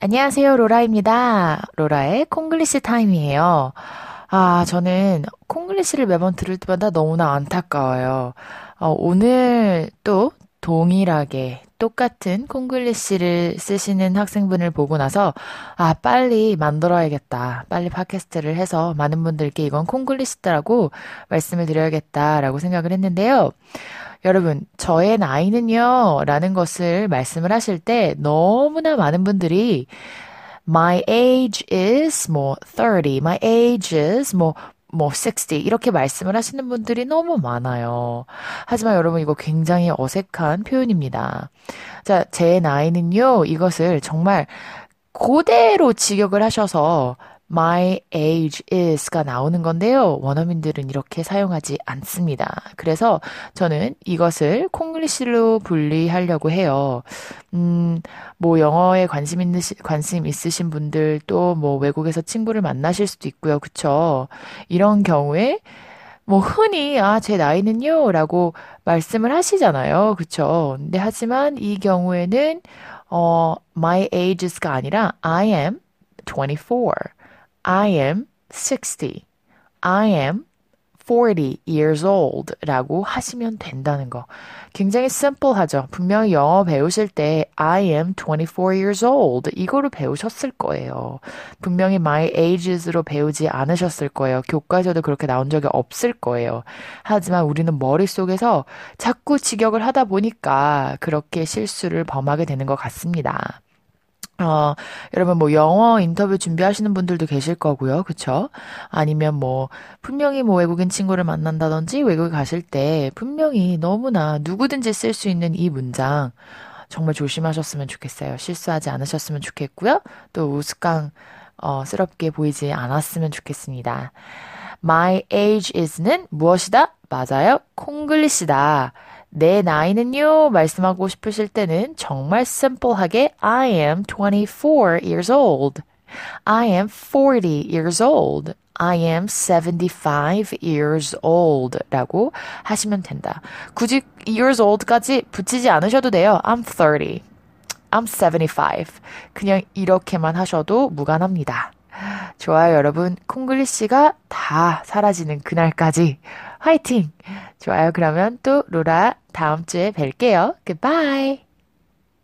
안녕하세요, 로라입니다. 로라의 콩글리시 타임이에요. 아, 저는 콩글리시를 매번 들을 때마다 너무나 안타까워요. 어, 오늘 또 동일하게 똑같은 콩글리시를 쓰시는 학생분을 보고 나서 아 빨리 만들어야겠다 빨리 팟캐스트를 해서 많은 분들께 이건 콩글리시다라고 말씀을 드려야겠다라고 생각을 했는데요 여러분 저의 나이는요 라는 것을 말씀을 하실 때 너무나 많은 분들이 my age is 뭐 30, my age is 뭐뭐 60, 이렇게 말씀을 하시는 분들이 너무 많아요. 하지만 여러분 이거 굉장히 어색한 표현입니다. 자, 제 나이는요, 이것을 정말 그대로 직역을 하셔서 my age is가 나오는 건데요. 원어민들은 이렇게 사용하지 않습니다. 그래서 저는 이것을 콩글리시로 분리하려고 해요. 음, 뭐 영어에 관심 있는 관심 있으신 분들 또 뭐 외국에서 친구를 만나실 수도 있고요. 그쵸? 이런 경우에 뭐 흔히 아, 제 나이는요라고 말씀을 하시잖아요. 그쵸? 근데 하지만 이 경우에는 어 my ages가 아니라 I am 24. I am 60. I am 40 years old 라고 하시면 된다는 거. 굉장히 simple하죠. 분명히 영어 배우실 때 I am 24 years old 이거로 배우셨을 거예요. 분명히 my ages로 배우지 않으셨을 거예요. 교과서도 그렇게 나온 적이 없을 거예요. 하지만 우리는 머릿속에서 자꾸 직역을 하다 보니까 그렇게 실수를 범하게 되는 것 같습니다. 어, 여러분 뭐 영어 인터뷰 준비하시는 분들도 계실 거고요. 그쵸? 아니면 뭐 분명히 뭐 외국인 친구를 만난다든지 외국에 가실 때 분명히 너무나 누구든지 쓸 수 있는 이 문장 정말 조심하셨으면 좋겠어요. 실수하지 않으셨으면 좋겠고요. 또 우스꽝 어, 스럽게 보이지 않았으면 좋겠습니다. My age is는 무엇이다? 맞아요. 콩글리시다. 내 나이는요, 말씀하고 싶으실 때는 정말 simple하게 I am 24 years old. I am 40 years old. I am 75 years old 라고 하시면 된다. 굳이 years old까지 붙이지 않으셔도 돼요. I'm 30. I'm 75. 그냥 이렇게만 하셔도 무관합니다. 좋아요, 여러분. 콩글리시가 다 사라지는 그날까지 화이팅! 좋아요. 그러면 또 로라 다음 주에 뵐게요. Goodbye.